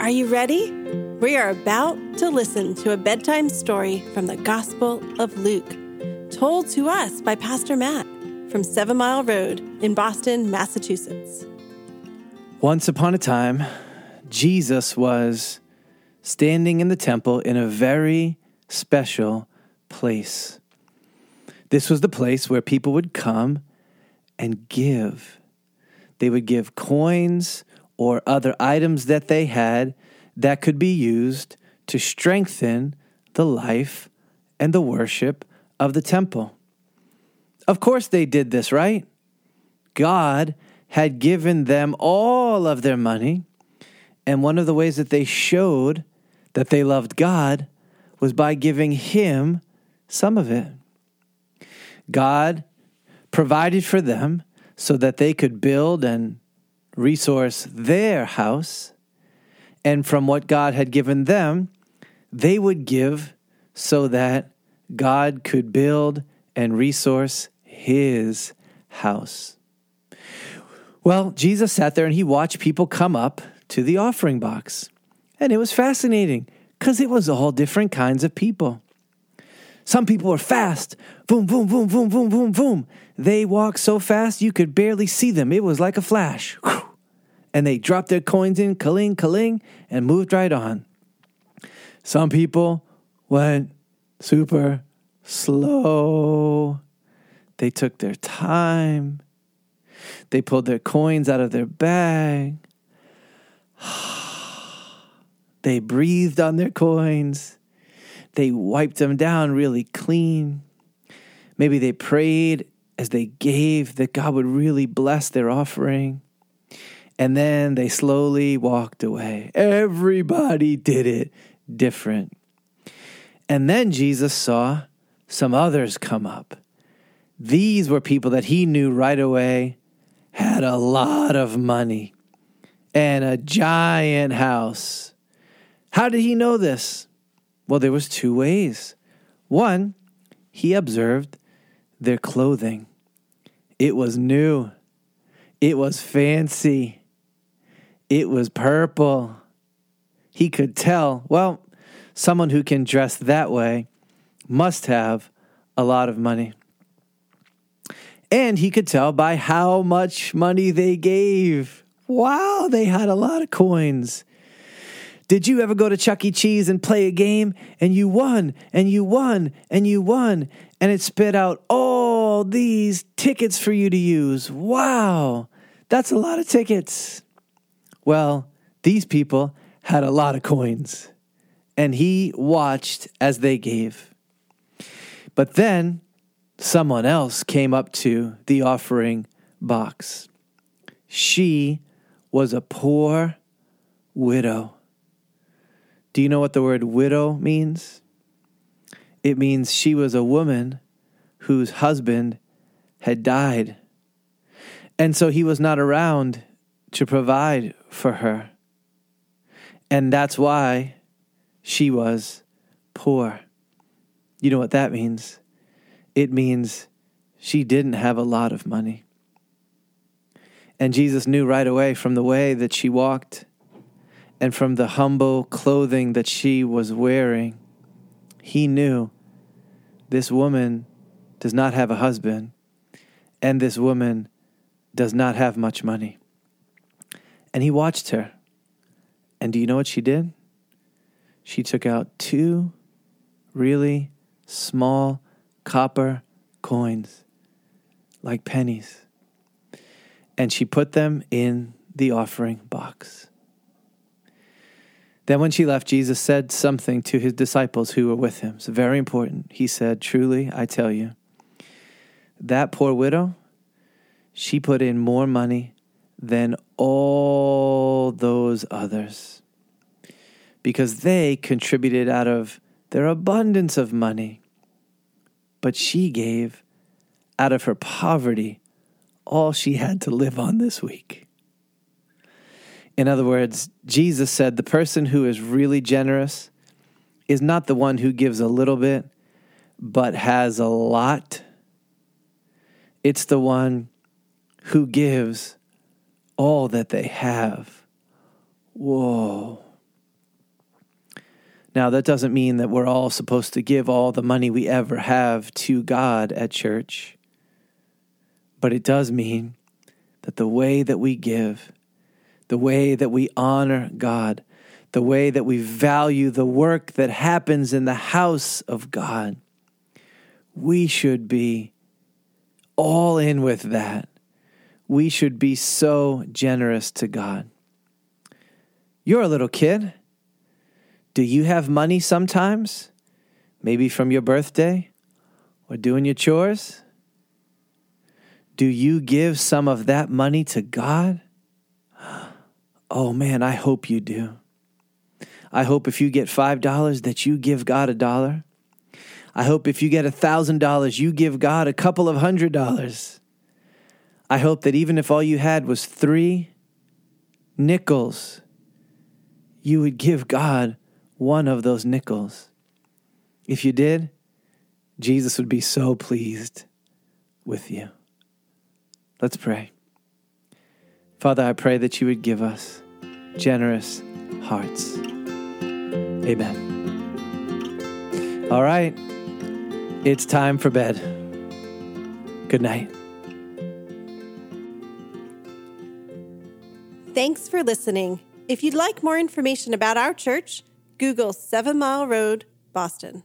Are you ready? We are about to listen to a bedtime story from the Gospel of Luke, told to us by Pastor Matt from Seven Mile Road in Boston, Massachusetts. Once upon a time, Jesus was standing in the temple in a very special place. This was the place where people would come and give. They would give coins or other items that they had that could be used to strengthen the life and the worship of the temple. Of course, they did this, right? God had given them all of their money, and one of the ways that they showed that they loved God was by giving Him some of it. God provided for them so that they could build and resource their house. And from what God had given them, they would give so that God could build and resource his house. Well, Jesus sat there and he watched people come up to the offering box. And it was fascinating because it was all different kinds of people. Some people were fast. Boom, boom, boom, boom, boom, boom, boom. They walked so fast you could barely see them. It was like a flash. And they dropped their coins in, kaling, kaling, and moved right on. Some people went super slow. They took their time. They pulled their coins out of their bag. They breathed on their coins. They wiped them down really clean. Maybe they prayed as they gave that God would really bless their offering. And then they slowly walked away. Everybody did it different. And then Jesus saw some others come up. These were people that he knew right away had a lot of money and a giant house. How did he know this? Well, there was two ways. One, he observed their clothing. It was new. It was fancy. It was purple. He could tell, well, someone who can dress that way must have a lot of money. And he could tell by how much money they gave. Wow, they had a lot of coins. Did you ever go to Chuck E. Cheese and play a game and you won and you won and you won and it spit out all these tickets for you to use? Wow, that's a lot of tickets. Well, these people had a lot of coins and he watched as they gave. But then someone else came up to the offering box. She was a poor widow. Do you know what the word widow means? It means she was a woman whose husband had died. And so he was not around to provide for her. And that's why she was poor. You know what that means? It means she didn't have a lot of money. And Jesus knew right away from the way that she walked and from the humble clothing that she was wearing, he knew this woman does not have a husband, and this woman does not have much money. And he watched her. And do you know what she did? She took out two really small copper coins, like pennies, and she put them in the offering box. Then, when she left, Jesus said something to his disciples who were with him. It's very important. He said, Truly, I tell you, that poor widow, she put in more money than all those others because they contributed out of their abundance of money. But she gave out of her poverty all she had to live on this week. In other words, Jesus said the person who is really generous is not the one who gives a little bit, but has a lot. It's the one who gives all that they have. Whoa. Now, that doesn't mean that we're all supposed to give all the money we ever have to God at church, but it does mean that the way that we give, the way that we honor God, the way that we value the work that happens in the house of God, we should be all in with that. We should be so generous to God. You're a little kid. Do you have money sometimes? Maybe from your birthday or doing your chores? Do you give some of that money to God? Oh man, I hope you do. I hope if you get $5 that you give God a dollar. I hope if you get $1,000, you give God a couple of hundred dollars. I hope that even if all you had was three nickels, you would give God one of those nickels. If you did, Jesus would be so pleased with you. Let's pray. Father, I pray that you would give us generous hearts. Amen. All right, it's time for bed. Good night. Thanks for listening. If you'd like more information about our church, Google Seven Mile Road, Boston.